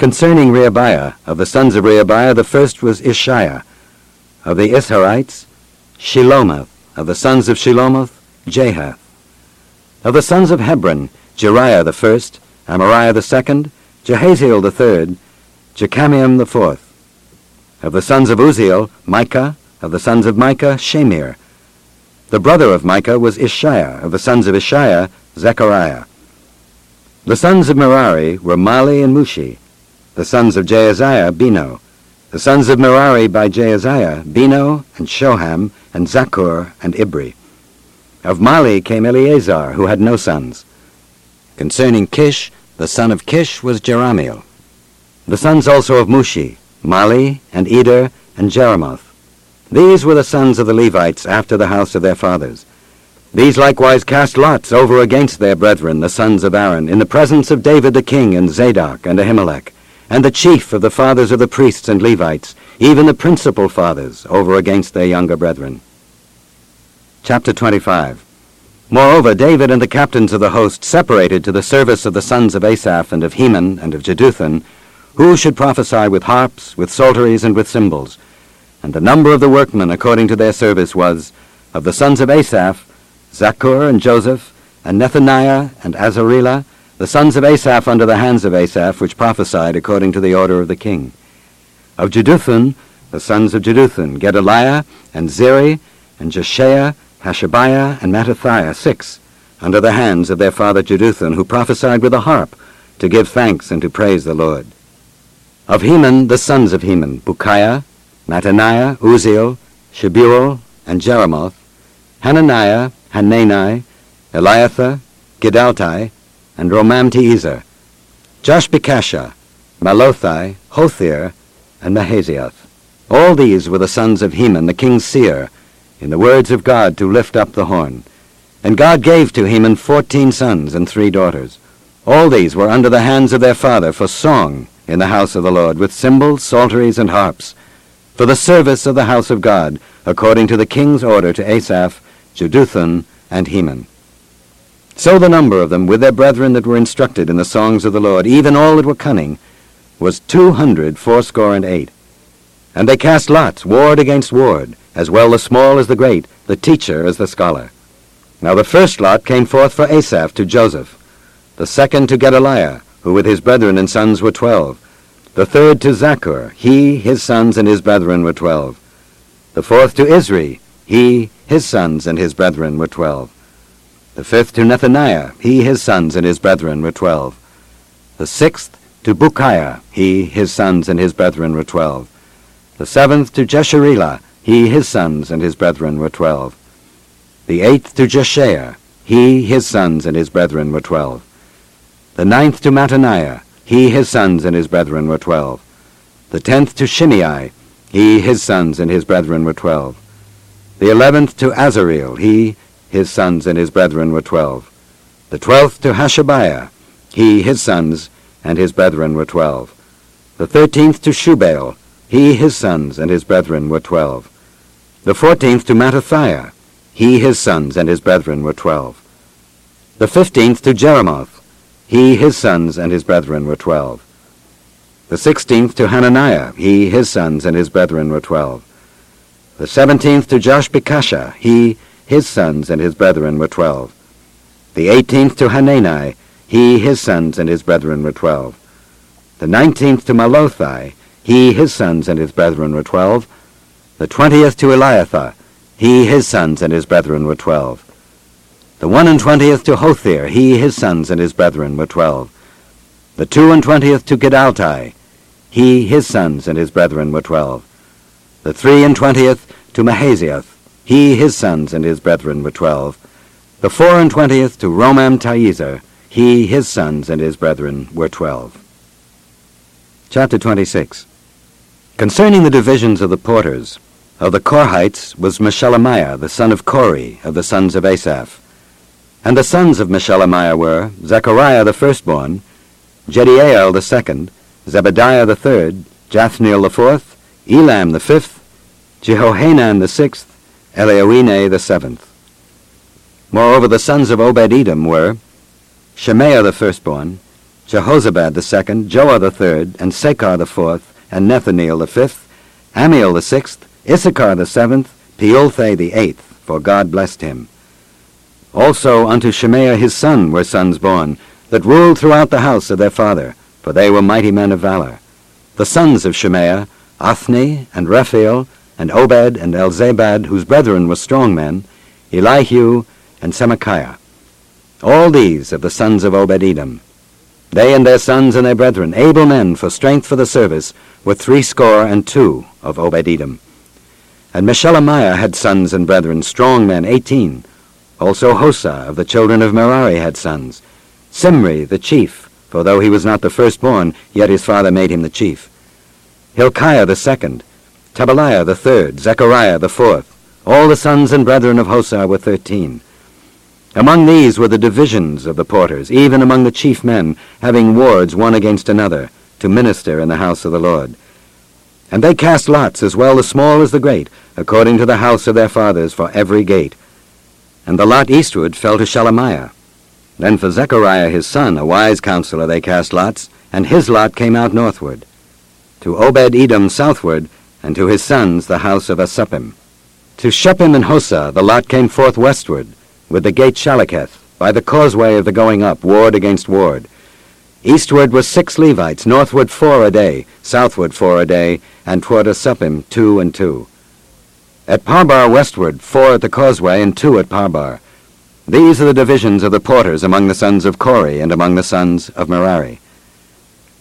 Concerning Rehabiah, of the sons of Rehabiah, the first was Isshiah. Of the Izharites, Shelomoth. Of the sons of Shelomoth, Jahath. Of the sons of Hebron, Jeriah the first, Amariah the second, Jehaziel the third, Jekameam the fourth. Of the sons of Uzziel, Micah. Of the sons of Micah, Shemir. The brother of Micah was Isshiah. Of the sons of Isshiah, Zechariah. The sons of Merari were Mahli and Mushi. The sons of Jaaziah, Beno. The sons of Merari by Jaaziah, Beno and Shoham and Zaccur and Ibri. Of Mahli came Eleazar, who had no sons. Concerning Kish, the son of Kish was Jerahmeel. The sons also of Mushi, Mahli and Eder and Jeremoth. These were the sons of the Levites after the house of their fathers. These likewise cast lots over against their brethren, the sons of Aaron, in the presence of David the king and Zadok and Ahimelech, and the chief of the fathers of the priests and Levites, even the principal fathers, over against their younger brethren. Chapter 25 Moreover, David and the captains of the host separated to the service of the sons of Asaph and of Heman and of Jeduthun, who should prophesy with harps, with psalteries, and with cymbals. And the number of the workmen according to their service was, of the sons of Asaph, Zaccur and Joseph, and Nethaniah and Asarelah, the sons of Asaph under the hands of Asaph, which prophesied according to the order of the king. Of Jeduthun, the sons of Jeduthun, Gedaliah and Zeri and Jeshaiah, Hashabiah and Mattithiah, six, under the hands of their father Jeduthun, who prophesied with a harp, to give thanks and to praise the Lord. Of Heman, the sons of Heman, Bukkiah, Mattaniah, Uzziel, Shebuel, and Jeremoth, Hananiah, Hanani, Eliathah, Giddalti, and Romamti-Ezer, Mallothai, Hothir, and Mahazioth. All these were the sons of Heman, the king's seer, in the words of God to lift up the horn. And God gave to Heman fourteen sons and three daughters. All these were under the hands of their father for song in the house of the Lord, with cymbals, psalteries, and harps, for the service of the house of God, according to the king's order to Asaph, Jeduthun, and Heman. So the number of them, with their brethren that were instructed in the songs of the Lord, even all that were cunning, was two hundred fourscore and eight. And they cast lots, ward against ward, as well the small as the great, the teacher as the scholar. Now the first lot came forth for Asaph to Joseph, the second to Gedaliah, who with his brethren and sons were twelve, the third to Zaccur, he, his sons, and his brethren were twelve, the fourth to Izri, he, his sons, and his brethren were twelve, the fifth to Nethaniah, he, his sons, and his brethren were twelve, the sixth to Bukkiah, he, his sons, and his brethren were twelve, the seventh to Jesharelah, he, his sons, and his brethren were twelve. The eighth to Jeshaiah, he, his sons, and his brethren were twelve. The ninth to Mattaniah, he, his sons, and his brethren were twelve. The tenth to Shimei, he, his sons, and his brethren were twelve. The eleventh to Azareel, he, his sons, and his brethren were twelve. The twelfth to Hashabiah, he, his sons, and his brethren were twelve. The thirteenth to Shubael, he, his sons, and his brethren were twelve. The fourteenth to Mattithiah, he, his sons, and his brethren were twelve. The fifteenth to Jeremoth, he, his sons, and his brethren were twelve. The sixteenth to Hananiah, he, his sons, and his brethren were twelve. The seventeenth to Joshbekashah, he, his sons, and his brethren were twelve. The eighteenth to Hanani, he, his sons, and his brethren were twelve. The nineteenth to Mallothai, he, his sons, and his brethren were twelve. The twentieth to Eliathah, he, his sons, and his brethren were twelve. The one and twentieth to Hothir, he, his sons, and his brethren were twelve. The two and twentieth to Giddalti, he, his sons, and his brethren were twelve. The three and twentieth to Mahazioth, he, his sons, and his brethren were twelve. The four and twentieth to Romamti-Ezer, he, his sons, and his brethren were twelve. Chapter 26 Concerning the divisions of the porters, of the Korhites was Meshelemiah, the son of Kore, of the sons of Asaph. And the sons of Meshelemiah were Zechariah the firstborn, Jediael the second, Zebediah the third, Jathniel the fourth, Elam the fifth, Jehohanan the sixth, Elioenai the seventh. Moreover, the sons of Obed-Edom were Shemaiah the firstborn, Jehozabad the second, Joah the third, and Sacar the fourth, and Nethaneel the fifth, Amiel the sixth, Issachar the seventh, Peulthai the eighth, for God blessed him. Also unto Shemaiah his son were sons born, that ruled throughout the house of their father, for they were mighty men of valor. The sons of Shemaiah, Othni, and Raphael, and Obed, and Elzabad, whose brethren were strong men, Elihu, and Semachiah. All these of the sons of Obed-Edom. They and their sons and their brethren, able men for strength for the service, were threescore and two of Obed-Edom. And Meshelemiah had sons and brethren, strong men, eighteen. Also Hosah of the children of Merari had sons. Simri the chief, for though he was not the firstborn, yet his father made him the chief. Hilkiah the second, Tebaliah the third, Zechariah the fourth. All the sons and brethren of Hosah were thirteen. Among these were the divisions of the porters, even among the chief men, having wards one against another, to minister in the house of the Lord. And they cast lots, as well the small as the great, according to the house of their fathers, for every gate. And the lot eastward fell to Shelemiah. Then for Zechariah his son, a wise counselor, they cast lots, and his lot came out northward. To Obed-Edom southward, and to his sons the house of Asuppim. To Shuppim and Hosah the lot came forth westward, with the gate Shallecheth, by the causeway of the going up, ward against ward. Eastward were six Levites, northward four a day, southward four a day, and toward Asuppim two and two. At Parbar westward, four at the causeway, and two at Parbar. These are the divisions of the porters among the sons of Kore and among the sons of Merari.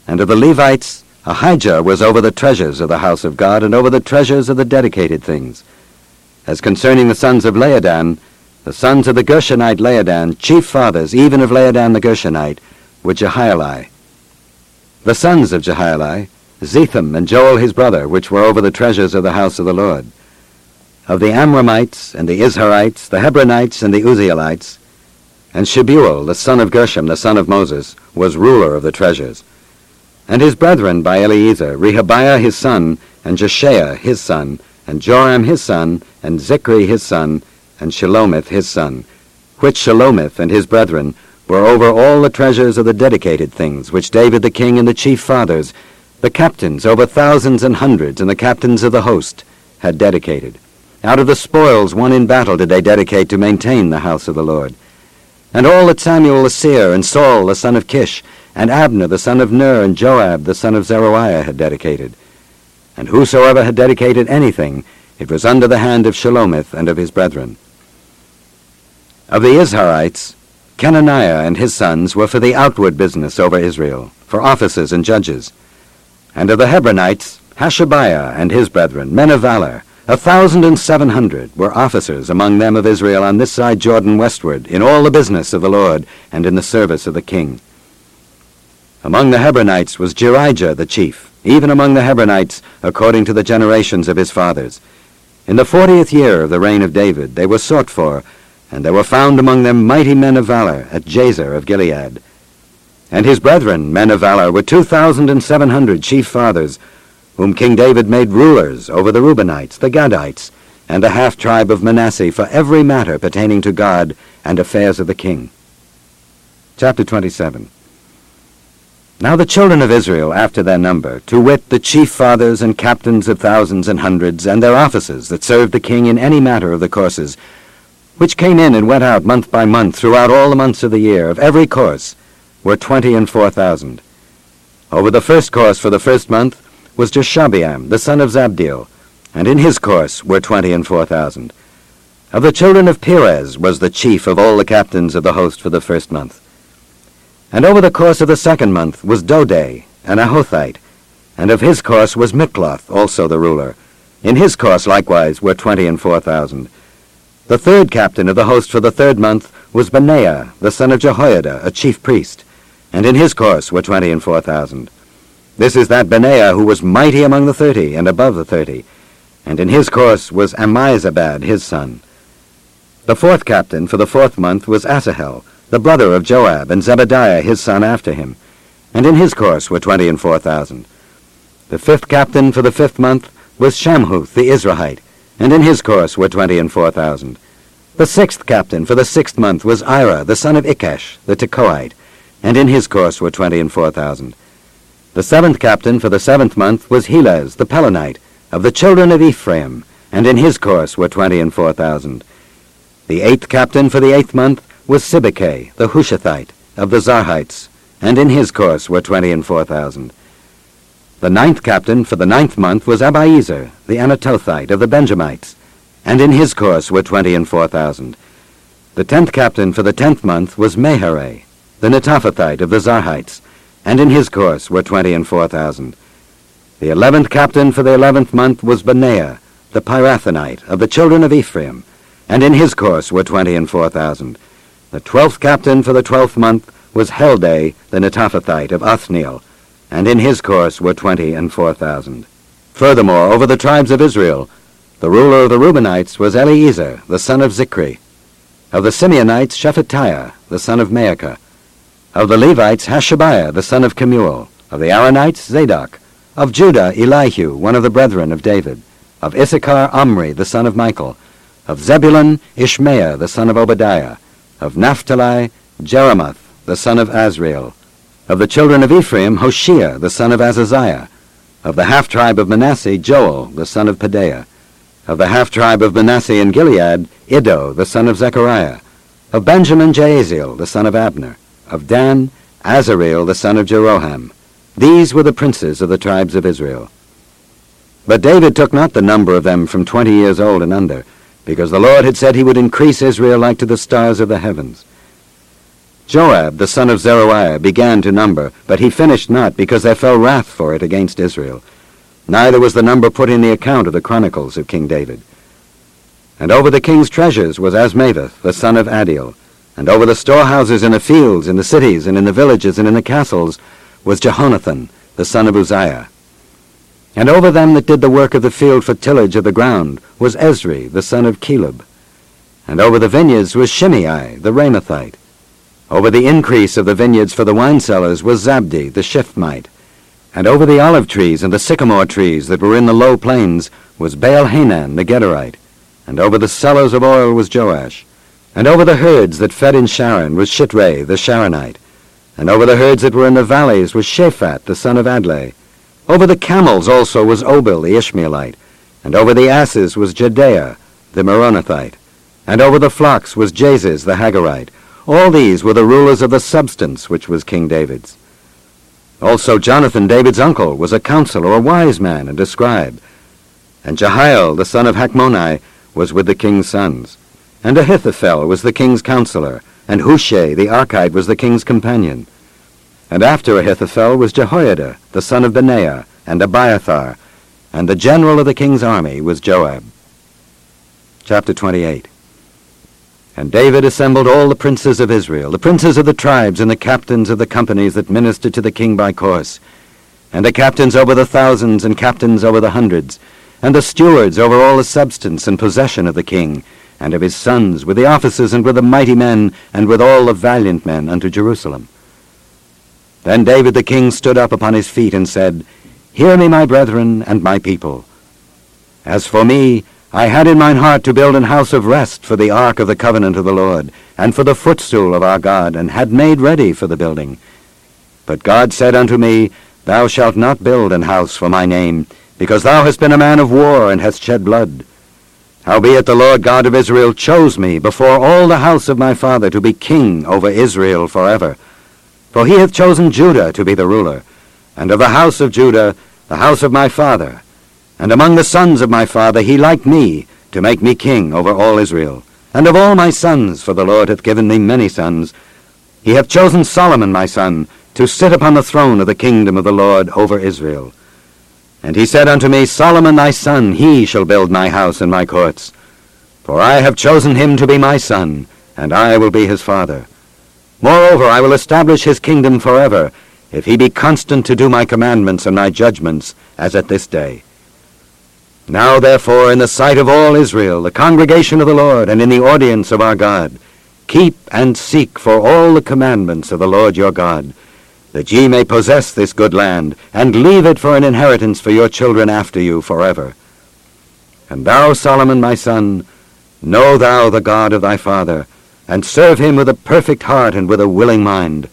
And of the Levites, Ahijah was over the treasures of the house of God, and over the treasures of the dedicated things. As concerning the sons of Laadan, the sons of the Gershonite Laadan, chief fathers even of Laadan the Gershonite, were Jehieli. The sons of Jehieli, Zetham and Joel his brother, which were over the treasures of the house of the Lord. Of the Amramites and the Izharites, the Hebronites and the Uzzielites, and Shebuel, the son of Gershom, the son of Moses, was ruler of the treasures. And his brethren by Eliezer, Rehabiah his son, and Jeshaiah his son, and Joram his son, and Zichri his son, and Shelomith his son, which Shelomith and his brethren were over all the treasures of the dedicated things, which David the king and the chief fathers, the captains over thousands and hundreds, and the captains of the host, had dedicated. Out of the spoils won in battle did they dedicate to maintain the house of the Lord. And all that Samuel the seer, and Saul the son of Kish, and Abner the son of Ner, and Joab the son of Zeruiah had dedicated. And whosoever had dedicated anything, it was under the hand of Shelomith and of his brethren. Of the Izharites, Chenaniah and his sons were for the outward business over Israel, for officers and judges. And of the Hebronites, Hashabiah and his brethren, men of valor, a thousand and seven hundred were officers among them of Israel on this side Jordan westward, in all the business of the Lord, and in the service of the king. Among the Hebronites was Jerijah the chief, even among the Hebronites, according to the generations of his fathers. In the fortieth year of the reign of David they were sought for, and there were found among them mighty men of valor at Jazer of Gilead. And his brethren, men of valor, were two thousand and seven hundred chief fathers, whom King David made rulers over the Reubenites, the Gadites, and the half-tribe of Manasseh for every matter pertaining to God and affairs of the king. Chapter 27 Now the children of Israel after their number, to wit, the chief fathers and captains of thousands and hundreds, and their officers that served the king in any matter of the courses, which came in and went out month by month throughout all the months of the year, of every course, were twenty and four thousand. Over the first course for the first month was Jashobeam, the son of Zabdiel, and in his course were twenty and four thousand. Of the children of Perez was the chief of all the captains of the host for the first month. And over the course of the second month was Dodai, an Ahothite, and of his course was Mikloth, also the ruler. In his course likewise were twenty and four thousand. The third captain of the host for the third month was Benaiah, the son of Jehoiada, a chief priest, and in his course were twenty and four thousand. This is that Benaiah who was mighty among the thirty and above the thirty, and in his course was Ammizabad his son. The fourth captain for the fourth month was Asahel, the brother of Joab, and Zebadiah his son after him, and in his course were twenty and four thousand. The fifth captain for the fifth month was Shamhuth the Izrahite, and in his course were twenty and four thousand. The sixth captain for the sixth month was Ira, the son of Ikkesh, the Tekoite, and in his course were twenty and four thousand. The seventh captain for the seventh month was Helez the Pelonite, of the children of Ephraim, and in his course were twenty and four thousand. The eighth captain for the eighth month was Sibbecai, the Hushathite, of the Zarhites, and in his course were twenty and four thousand. The ninth captain for the ninth month was Abiezer, the Anatothite, of the Benjamites, and in his course were twenty and four thousand. The tenth captain for the tenth month was Maharai, the Netophathite of the Zarhites, and in his course were twenty and four thousand. The eleventh captain for the eleventh month was Benaiah, the Pirathonite, of the children of Ephraim, and in his course were twenty and four thousand. The twelfth captain for the twelfth month was Heldai, the Netophathite of Othniel, and in his course were twenty and four thousand. Furthermore, over the tribes of Israel, the ruler of the Reubenites was Eliezer, the son of Zichri. Of the Simeonites, Shephatiah, the son of Maachah. Of the Levites, Hashabiah, the son of Kemuel. Of the Aaronites, Zadok. Of Judah, Elihu, one of the brethren of David. Of Issachar, Omri, the son of Michael. Of Zebulun, Ishmael, the son of Obadiah. Of Naphtali, Jeremoth, the son of Azriel. Of the children of Ephraim, Hoshea, the son of Azaziah. Of the half-tribe of Manasseh, Joel, the son of Pedaiah. Of the half-tribe of Manasseh in Gilead, Iddo, the son of Zechariah. Of Benjamin, Jaaziel, the son of Abner. Of Dan, Azareel, the son of Jeroham. These were the princes of the tribes of Israel. But David took not the number of them from twenty years old and under, because the Lord had said he would increase Israel like to the stars of the heavens. Joab, the son of Zeruiah, began to number, but he finished not, because there fell wrath for it against Israel. Neither was the number put in the account of the chronicles of King David. And over the king's treasures was Azmaveth, the son of Adiel. And over the storehouses in the fields, in the cities, and in the villages, and in the castles, was Jehonathan, the son of Uzziah. And over them that did the work of the field for tillage of the ground was Ezri, the son of Caleb. And over the vineyards was Shimei, the Ramathite. Over the increase of the vineyards for the wine cellars was Zabdi, the Shiphmite. And over the olive trees and the sycamore trees that were in the low plains was Baal-Hanan the Gederite. And over the cellars of oil was Joash. And over the herds that fed in Sharon was Shitrai the Sharonite. And over the herds that were in the valleys was Shaphat the son of Adlai. Over the camels also was Obil the Ishmaelite. And over the asses was Jehdeiah the Meronothite. And over the flocks was Jaziz the Hagarite. All these were the rulers of the substance which was King David's. Also Jonathan, David's uncle, was a counselor, a wise man, and a scribe. And Jehiel, the son of Hachmoni, was with the king's sons. And Ahithophel was the king's counselor, and Hushai the Archite was the king's companion. And after Ahithophel was Jehoiada, the son of Benaiah, and Abiathar, and the general of the king's army was Joab. Chapter 28 And David assembled all the princes of Israel, the princes of the tribes, and the captains of the companies that ministered to the king by course, and the captains over the thousands, and captains over the hundreds, and the stewards over all the substance and possession of the king, and of his sons, with the officers, and with the mighty men, and with all the valiant men unto Jerusalem. Then David the king stood up upon his feet, and said, Hear me, my brethren, and my people. As for me, I had in mine heart to build an house of rest for the ark of the covenant of the Lord, and for the footstool of our God, and had made ready for the building. But God said unto me, Thou shalt not build an house for my name, because thou hast been a man of war, and hast shed blood. Howbeit the Lord God of Israel chose me before all the house of my father to be king over Israel forever. For he hath chosen Judah to be the ruler, and of the house of Judah the house of my father. And among the sons of my father he liked me, to make me king over all Israel. And of all my sons, for the Lord hath given me many sons, he hath chosen Solomon my son, to sit upon the throne of the kingdom of the Lord over Israel. And he said unto me, Solomon thy son, he shall build my house and my courts. For I have chosen him to be my son, and I will be his father. Moreover, I will establish his kingdom forever, if he be constant to do my commandments and my judgments, as at this day. Now therefore, in the sight of all Israel, the congregation of the Lord, and in the audience of our God, keep and seek for all the commandments of the Lord your God, that ye may possess this good land, and leave it for an inheritance for your children after you forever. And thou, Solomon my son, know thou the God of thy father, and serve him with a perfect heart and with a willing mind.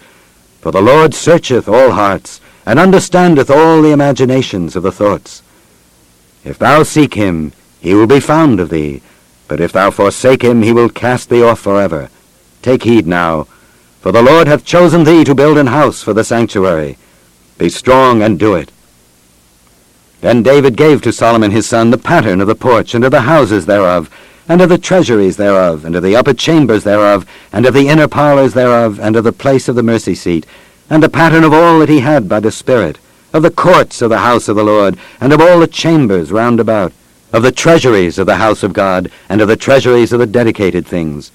For the Lord searcheth all hearts, and understandeth all the imaginations of the thoughts. If thou seek him, he will be found of thee, but if thou forsake him, he will cast thee off forever. Take heed now, for the Lord hath chosen thee to build an house for the sanctuary. Be strong and do it. Then David gave to Solomon his son the pattern of the porch, and of the houses thereof, and of the treasuries thereof, and of the upper chambers thereof, and of the inner parlours thereof, and of the place of the mercy seat, and the pattern of all that he had by the Spirit, of the courts of the house of the Lord, and of all the chambers round about, of the treasuries of the house of God, and of the treasuries of the dedicated things.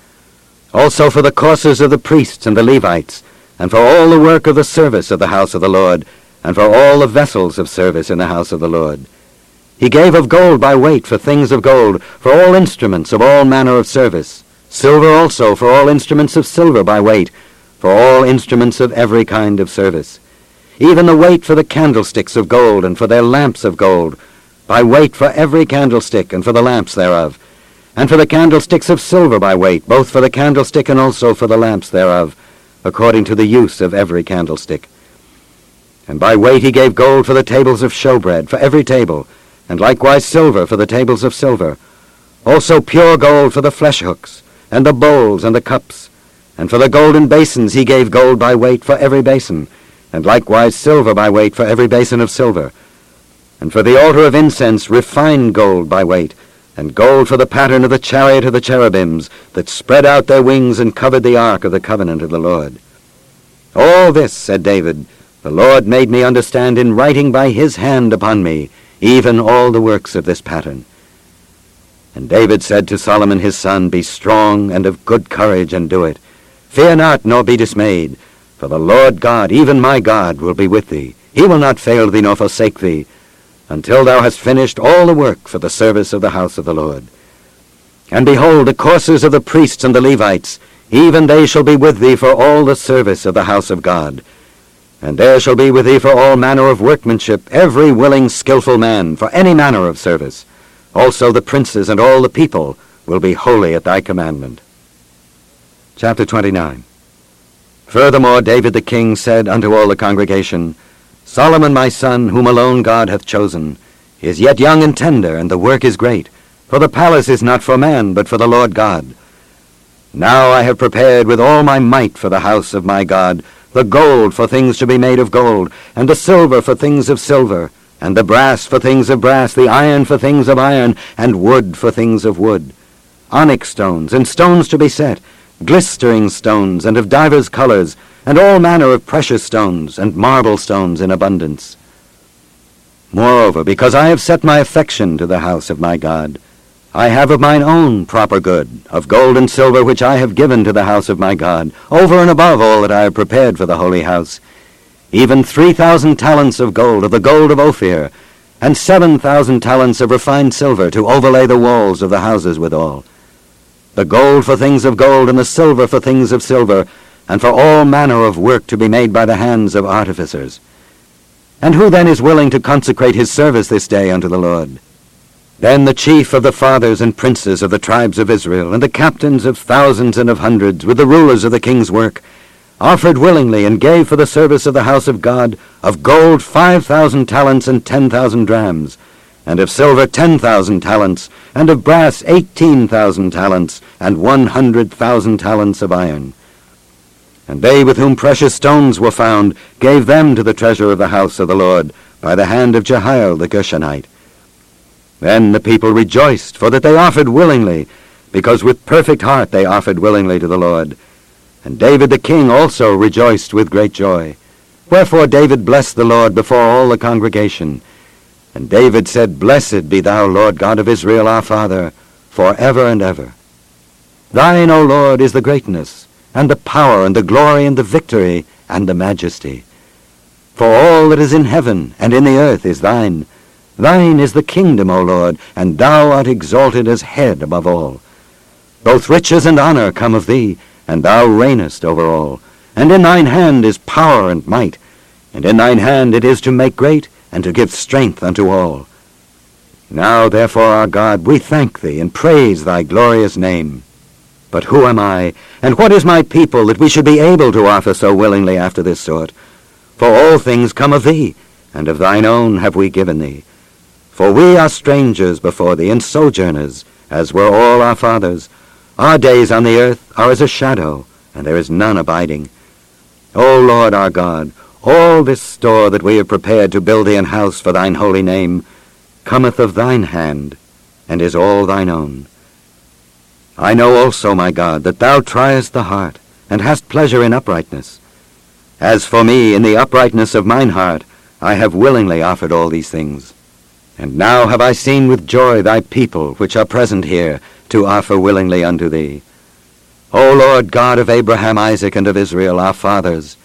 Also for the courses of the priests and the Levites, and for all the work of the service of the house of the Lord, and for all the vessels of service in the house of the Lord. He gave of gold by weight for things of gold, for all instruments of all manner of service, silver also for all instruments of silver by weight, for all instruments of every kind of service, even the weight for the candlesticks of gold, and for their lamps of gold, by weight for every candlestick, and for the lamps thereof, and for the candlesticks of silver by weight, both for the candlestick and also for the lamps thereof, according to the use of every candlestick. And by weight he gave gold for the tables of showbread, for every table, and likewise silver for the tables of silver, also pure gold for the flesh hooks, and the bowls and the cups, and for the golden basins he gave gold by weight for every basin, and likewise silver by weight for every basin of silver, and for the altar of incense refined gold by weight, and gold for the pattern of the chariot of the cherubims, that spread out their wings and covered the ark of the covenant of the Lord. All this, said David, the Lord made me understand in writing by his hand upon me, even all the works of this pattern. And David said to Solomon his son, Be strong and of good courage, and do it. Fear not, nor be dismayed, for the Lord God, even my God, will be with thee. He will not fail thee nor forsake thee, until thou hast finished all the work for the service of the house of the Lord. And behold, the courses of the priests and the Levites, even they shall be with thee for all the service of the house of God. And there shall be with thee for all manner of workmanship every willing skilful man for any manner of service. Also the princes and all the people will be holy at thy commandment. Chapter 29 Furthermore David the king said unto all the congregation, Solomon my son, whom alone God hath chosen, is yet young and tender, and the work is great. For the palace is not for man, but for the Lord God. Now I have prepared with all my might for the house of my God, the gold for things to be made of gold, and the silver for things of silver, and the brass for things of brass, the iron for things of iron, and wood for things of wood, onyx stones, and stones to be set, glistering stones, and of divers colors, and all manner of precious stones, and marble stones in abundance. Moreover, because I have set my affection to the house of my God, I have of mine own proper good, of gold and silver which I have given to the house of my God, over and above all that I have prepared for the holy house, even three thousand talents of gold, of the gold of Ophir, and seven thousand talents of refined silver to overlay the walls of the houses withal. The gold for things of gold, and the silver for things of silver, and for all manner of work to be made by the hands of artificers. And who then is willing to consecrate his service this day unto the Lord? Then the chief of the fathers and princes of the tribes of Israel, and the captains of thousands and of hundreds, with the rulers of the king's work, offered willingly and gave for the service of the house of God of gold five thousand talents and ten thousand drams, and of silver ten thousand talents, and of brass eighteen thousand talents, and one hundred thousand talents of iron. And they with whom precious stones were found gave them to the treasure of the house of the Lord by the hand of Jehiel the Gershonite. Then the people rejoiced, for that they offered willingly, because with perfect heart they offered willingly to the Lord. And David the king also rejoiced with great joy. Wherefore David blessed the Lord before all the congregation. And David said, Blessed be thou, Lord God of Israel, our Father, for ever and ever. Thine, O Lord, is the greatness, and the power, and the glory, and the victory, and the majesty. For all that is in heaven and in the earth is thine. Thine is the kingdom, O Lord, and thou art exalted as head above all. Both riches and honor come of thee, and thou reignest over all. And in thine hand is power and might, and in thine hand it is to make great, and to give strength unto all. Now, therefore, our God, we thank thee, and praise thy glorious name. But who am I, and what is my people, that we should be able to offer so willingly after this sort? For all things come of thee, and of thine own have we given thee. For we are strangers before thee, and sojourners, as were all our fathers. Our days on the earth are as a shadow, and there is none abiding. O Lord our God, all this store that we have prepared to build thee an house for thine holy name cometh of thine hand, and is all thine own. I know also, my God, that thou triest the heart, and hast pleasure in uprightness. As for me, in the uprightness of mine heart, I have willingly offered all these things. And now have I seen with joy thy people, which are present here, to offer willingly unto thee. O Lord God of Abraham, Isaac, and of Israel, our fathers,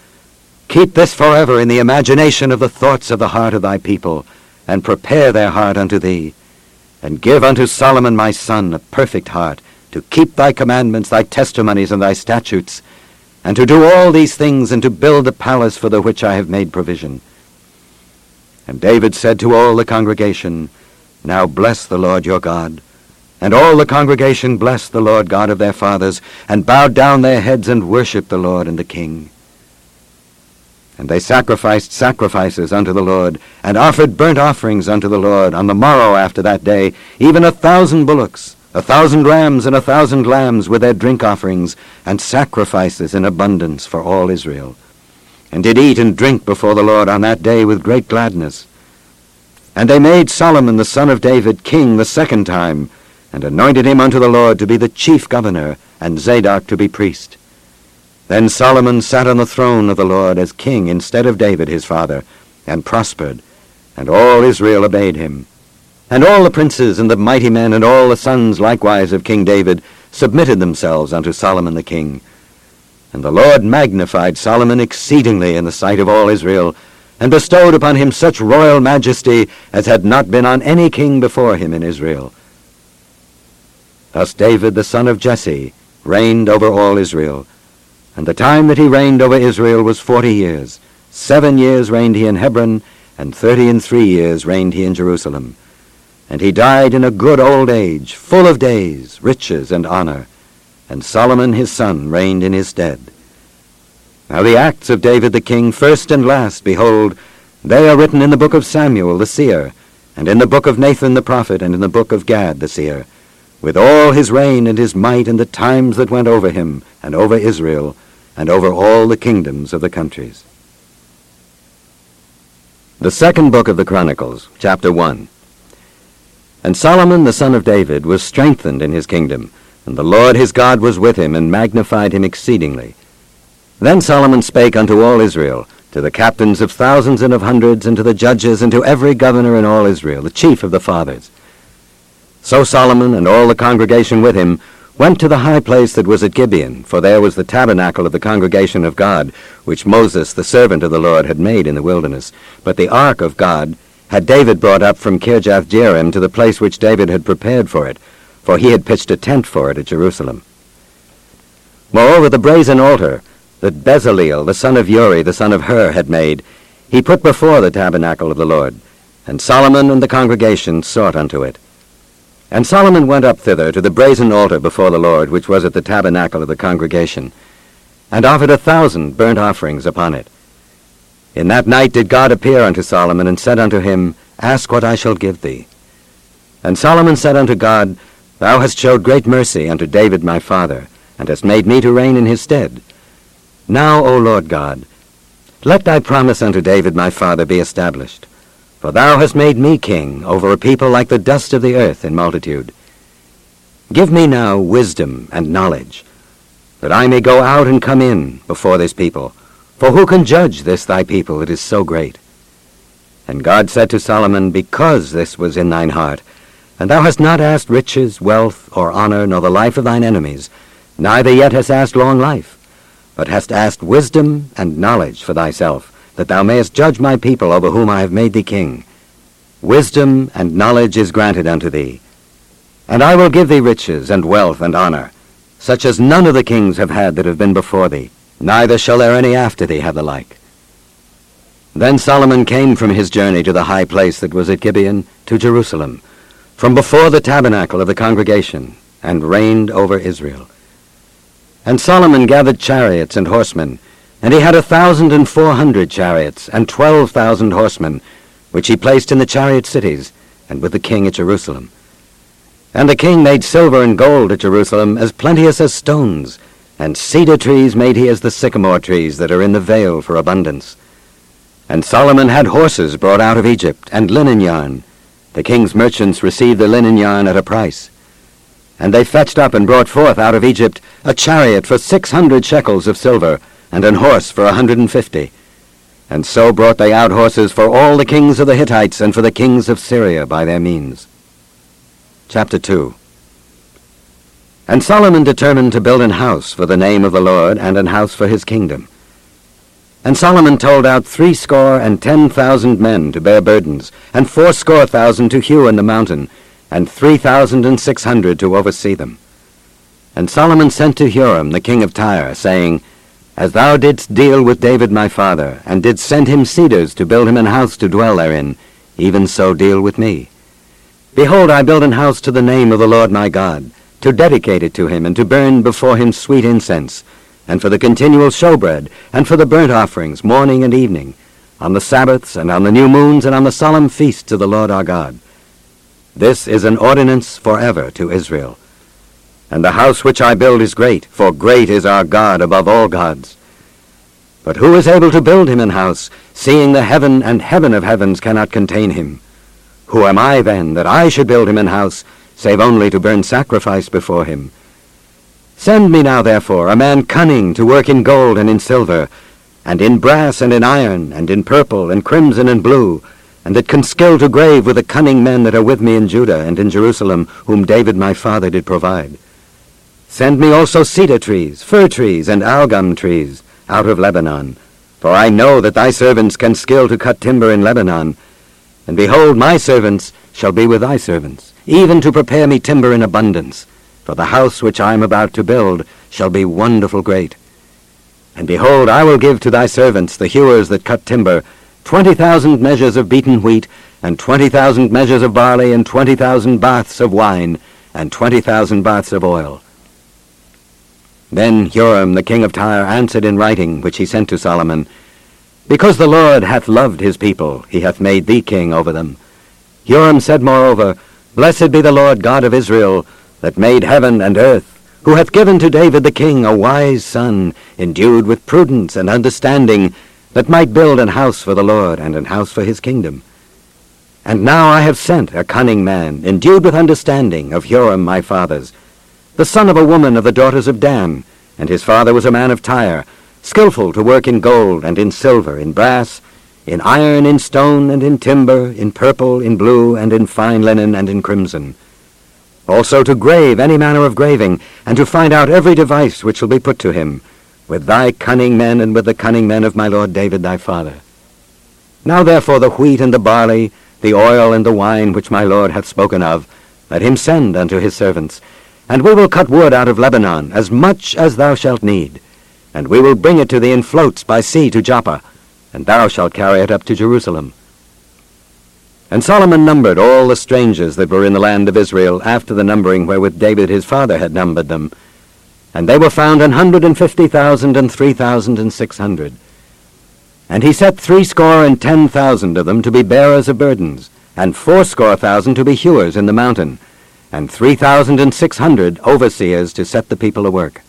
keep this forever in the imagination of the thoughts of the heart of thy people, and prepare their heart unto thee. And give unto Solomon my son a perfect heart, to keep thy commandments, thy testimonies, and thy statutes, and to do all these things, and to build the palace for the which I have made provision. And David said to all the congregation, Now bless the Lord your God. And all the congregation blessed the Lord God of their fathers, and bowed down their heads and worshipped the Lord and the king. And they sacrificed sacrifices unto the Lord, and offered burnt offerings unto the Lord on the morrow after that day, even a thousand bullocks, a thousand rams, and a thousand lambs with their drink offerings, and sacrifices in abundance for all Israel. And did eat and drink before the Lord on that day with great gladness. And they made Solomon the son of David king the second time, and anointed him unto the Lord to be the chief governor, and Zadok to be priest. Then Solomon sat on the throne of the Lord as king instead of David his father, and prospered, and all Israel obeyed him. And all the princes and the mighty men and all the sons likewise of King David submitted themselves unto Solomon the king. And the Lord magnified Solomon exceedingly in the sight of all Israel, and bestowed upon him such royal majesty as had not been on any king before him in Israel. Thus David the son of Jesse reigned over all Israel, and the time that he reigned over Israel was forty years. Seven years reigned he in Hebron, and thirty and three years reigned he in Jerusalem. And he died in a good old age, full of days, riches, and honor. And Solomon his son reigned in his stead. Now the acts of David the king, first and last, behold, they are written in the book of Samuel the seer, and in the book of Nathan the prophet, and in the book of Gad the seer, with all his reign and his might and the times that went over him, and over Israel, and over all the kingdoms of the countries. The second book of the Chronicles, chapter 1. And Solomon the son of David was strengthened in his kingdom, and the Lord his God was with him, and magnified him exceedingly. Then Solomon spake unto all Israel, to the captains of thousands and of hundreds, and to the judges, and to every governor in all Israel, the chief of the fathers. So Solomon and all the congregation with him went to the high place that was at Gibeon, for there was the tabernacle of the congregation of God, which Moses, the servant of the Lord, had made in the wilderness. But the ark of God had David brought up from Kirjath-jearim to the place which David had prepared for it, for he had pitched a tent for it at Jerusalem. Moreover, the brazen altar that Bezaleel, the son of Uri, the son of Hur, had made, he put before the tabernacle of the Lord, and Solomon and the congregation sought unto it. And Solomon went up thither to the brazen altar before the Lord, which was at the tabernacle of the congregation, and offered a thousand burnt offerings upon it. In that night did God appear unto Solomon, and said unto him, Ask what I shall give thee. And Solomon said unto God, Thou hast showed great mercy unto David my father, and hast made me to reign in his stead. Now, O Lord God, let thy promise unto David my father be established. For thou hast made me king over a people like the dust of the earth in multitude. Give me now wisdom and knowledge, that I may go out and come in before this people. For who can judge this thy people that is so great? And God said to Solomon, Because this was in thine heart, and thou hast not asked riches, wealth, or honor, nor the life of thine enemies, neither yet hast asked long life, but hast asked wisdom and knowledge for thyself, that thou mayest judge my people over whom I have made thee king. Wisdom and knowledge is granted unto thee. And I will give thee riches and wealth and honor, such as none of the kings have had that have been before thee, neither shall there any after thee have the like. Then Solomon came from his journey to the high place that was at Gibeon, to Jerusalem, from before the tabernacle of the congregation, and reigned over Israel. And Solomon gathered chariots and horsemen, and he had a thousand and four hundred chariots, and twelve thousand horsemen, which he placed in the chariot cities, and with the king at Jerusalem. And the king made silver and gold at Jerusalem as plenteous as stones, and cedar trees made he as the sycamore trees that are in the vale for abundance. And Solomon had horses brought out of Egypt, and linen yarn. The king's merchants received the linen yarn at a price. And they fetched up and brought forth out of Egypt a chariot for six hundred shekels of silver, and an horse for a hundred and fifty. And so brought they out horses for all the kings of the Hittites and for the kings of Syria by their means. Chapter 2 And Solomon determined to build an house for the name of the Lord, and an house for his kingdom. And Solomon told out threescore and ten thousand men to bear burdens, and fourscore thousand to hew in the mountain, and three thousand and six hundred to oversee them. And Solomon sent to Huram the king of Tyre, saying, As thou didst deal with David my father, and didst send him cedars to build him an house to dwell therein, even so deal with me. Behold, I build an house to the name of the Lord my God, to dedicate it to him, and to burn before him sweet incense, and for the continual showbread, and for the burnt offerings, morning and evening, on the Sabbaths, and on the new moons, and on the solemn feasts of the Lord our God. This is an ordinance forever to Israel. And the house which I build is great, for great is our God above all gods. But who is able to build him an house, seeing the heaven and heaven of heavens cannot contain him? Who am I then, that I should build him an house, save only to burn sacrifice before him? Send me now, therefore, a man cunning to work in gold and in silver, and in brass and in iron, and in purple and crimson and blue, and that can skill to grave with the cunning men that are with me in Judah and in Jerusalem, whom David my father did provide. Send me also cedar trees, fir trees, and algum trees out of Lebanon. For I know that thy servants can skill to cut timber in Lebanon. And behold, my servants shall be with thy servants, even to prepare me timber in abundance. For the house which I am about to build shall be wonderful great. And behold, I will give to thy servants, the hewers that cut timber, twenty thousand measures of beaten wheat, and twenty thousand measures of barley, and twenty thousand baths of wine, and twenty thousand baths of oil. Then Huram the king of Tyre answered in writing, which he sent to Solomon, Because the Lord hath loved his people, he hath made thee king over them. Huram said moreover, Blessed be the Lord God of Israel, that made heaven and earth, who hath given to David the king a wise son, endued with prudence and understanding, that might build an house for the Lord, and an house for his kingdom. And now I have sent a cunning man, endued with understanding, of Huram my father's, the son of a woman of the daughters of Dan, and his father was a man of Tyre, skilful to work in gold and in silver, in brass, in iron, in stone, and in timber, in purple, in blue, and in fine linen, and in crimson. Also to grave any manner of graving, and to find out every device which shall be put to him, with thy cunning men and with the cunning men of my lord David thy father. Now therefore the wheat and the barley, the oil and the wine which my lord hath spoken of, let him send unto his servants, and we will cut wood out of Lebanon, as much as thou shalt need. And we will bring it to thee in floats by sea to Joppa, and thou shalt carry it up to Jerusalem. And Solomon numbered all the strangers that were in the land of Israel after the numbering wherewith David his father had numbered them. And they were found an hundred and fifty thousand and three thousand and six hundred. And he set threescore and ten thousand of them to be bearers of burdens, and fourscore thousand to be hewers in the mountain, and three thousand and six hundred overseers to set the people to work.